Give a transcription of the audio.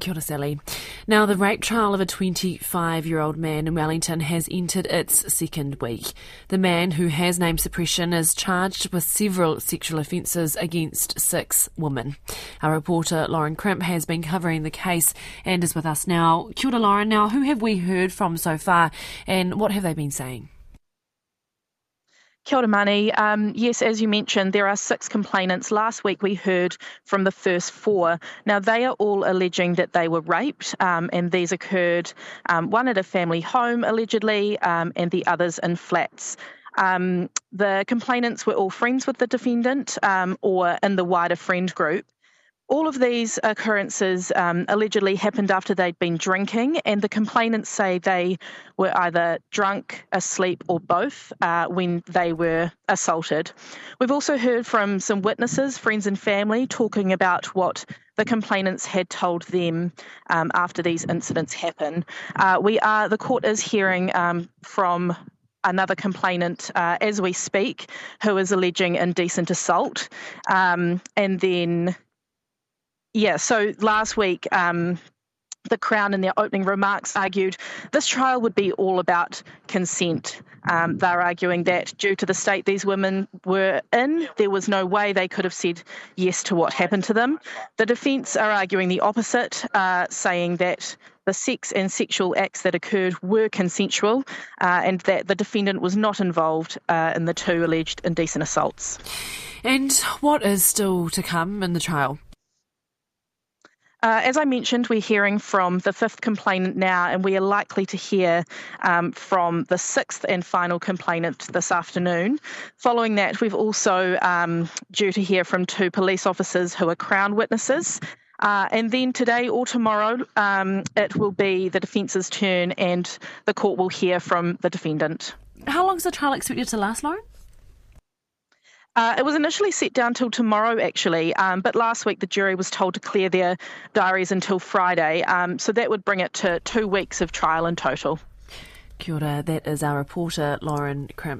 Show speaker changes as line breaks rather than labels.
Kia ora, Sally. Now, the rape trial of a 25 year old man in Wellington has entered its second week. The man, who has name suppression, is charged with several sexual offences against six women. Our reporter Lauren Crimp has been covering the case and is with us now. Kia ora, Lauren. Now, who have we heard from so far and what have they been saying?
Kia ora, Mani. Um, yes, as you mentioned, there are six complainants. Last week we heard from the first four. Now, they are all alleging that they were raped, um, and these occurred um, one at a family home, allegedly, um, and the others in flats. Um, the complainants were all friends with the defendant um, or in the wider friend group. All of these occurrences um, allegedly happened after they'd been drinking, and the complainants say they were either drunk, asleep, or both uh, when they were assaulted. We've also heard from some witnesses, friends and family, talking about what the complainants had told them um, after these incidents happened. Uh, we are the court is hearing um, from another complainant uh, as we speak who is alleging indecent assault. Um, and then yeah, so last week, um, the Crown, in their opening remarks, argued this trial would be all about consent. Um, they're arguing that due to the state these women were in, there was no way they could have said yes to what happened to them. The defence are arguing the opposite, uh, saying that the sex and sexual acts that occurred were consensual uh, and that the defendant was not involved uh, in the two alleged indecent assaults.
And what is still to come in the trial?
Uh, as I mentioned, we're hearing from the fifth complainant now, and we are likely to hear um, from the sixth and final complainant this afternoon. Following that, we've also um, due to hear from two police officers who are Crown witnesses. Uh, and then today or tomorrow, um, it will be the defence's turn, and the court will hear from the defendant.
How long is the trial expected to last, Lauren?
Uh, it was initially set down till tomorrow, actually, um, but last week the jury was told to clear their diaries until Friday, um, so that would bring it to two weeks of trial in total.
Kia ora, that is our reporter Lauren Crimp.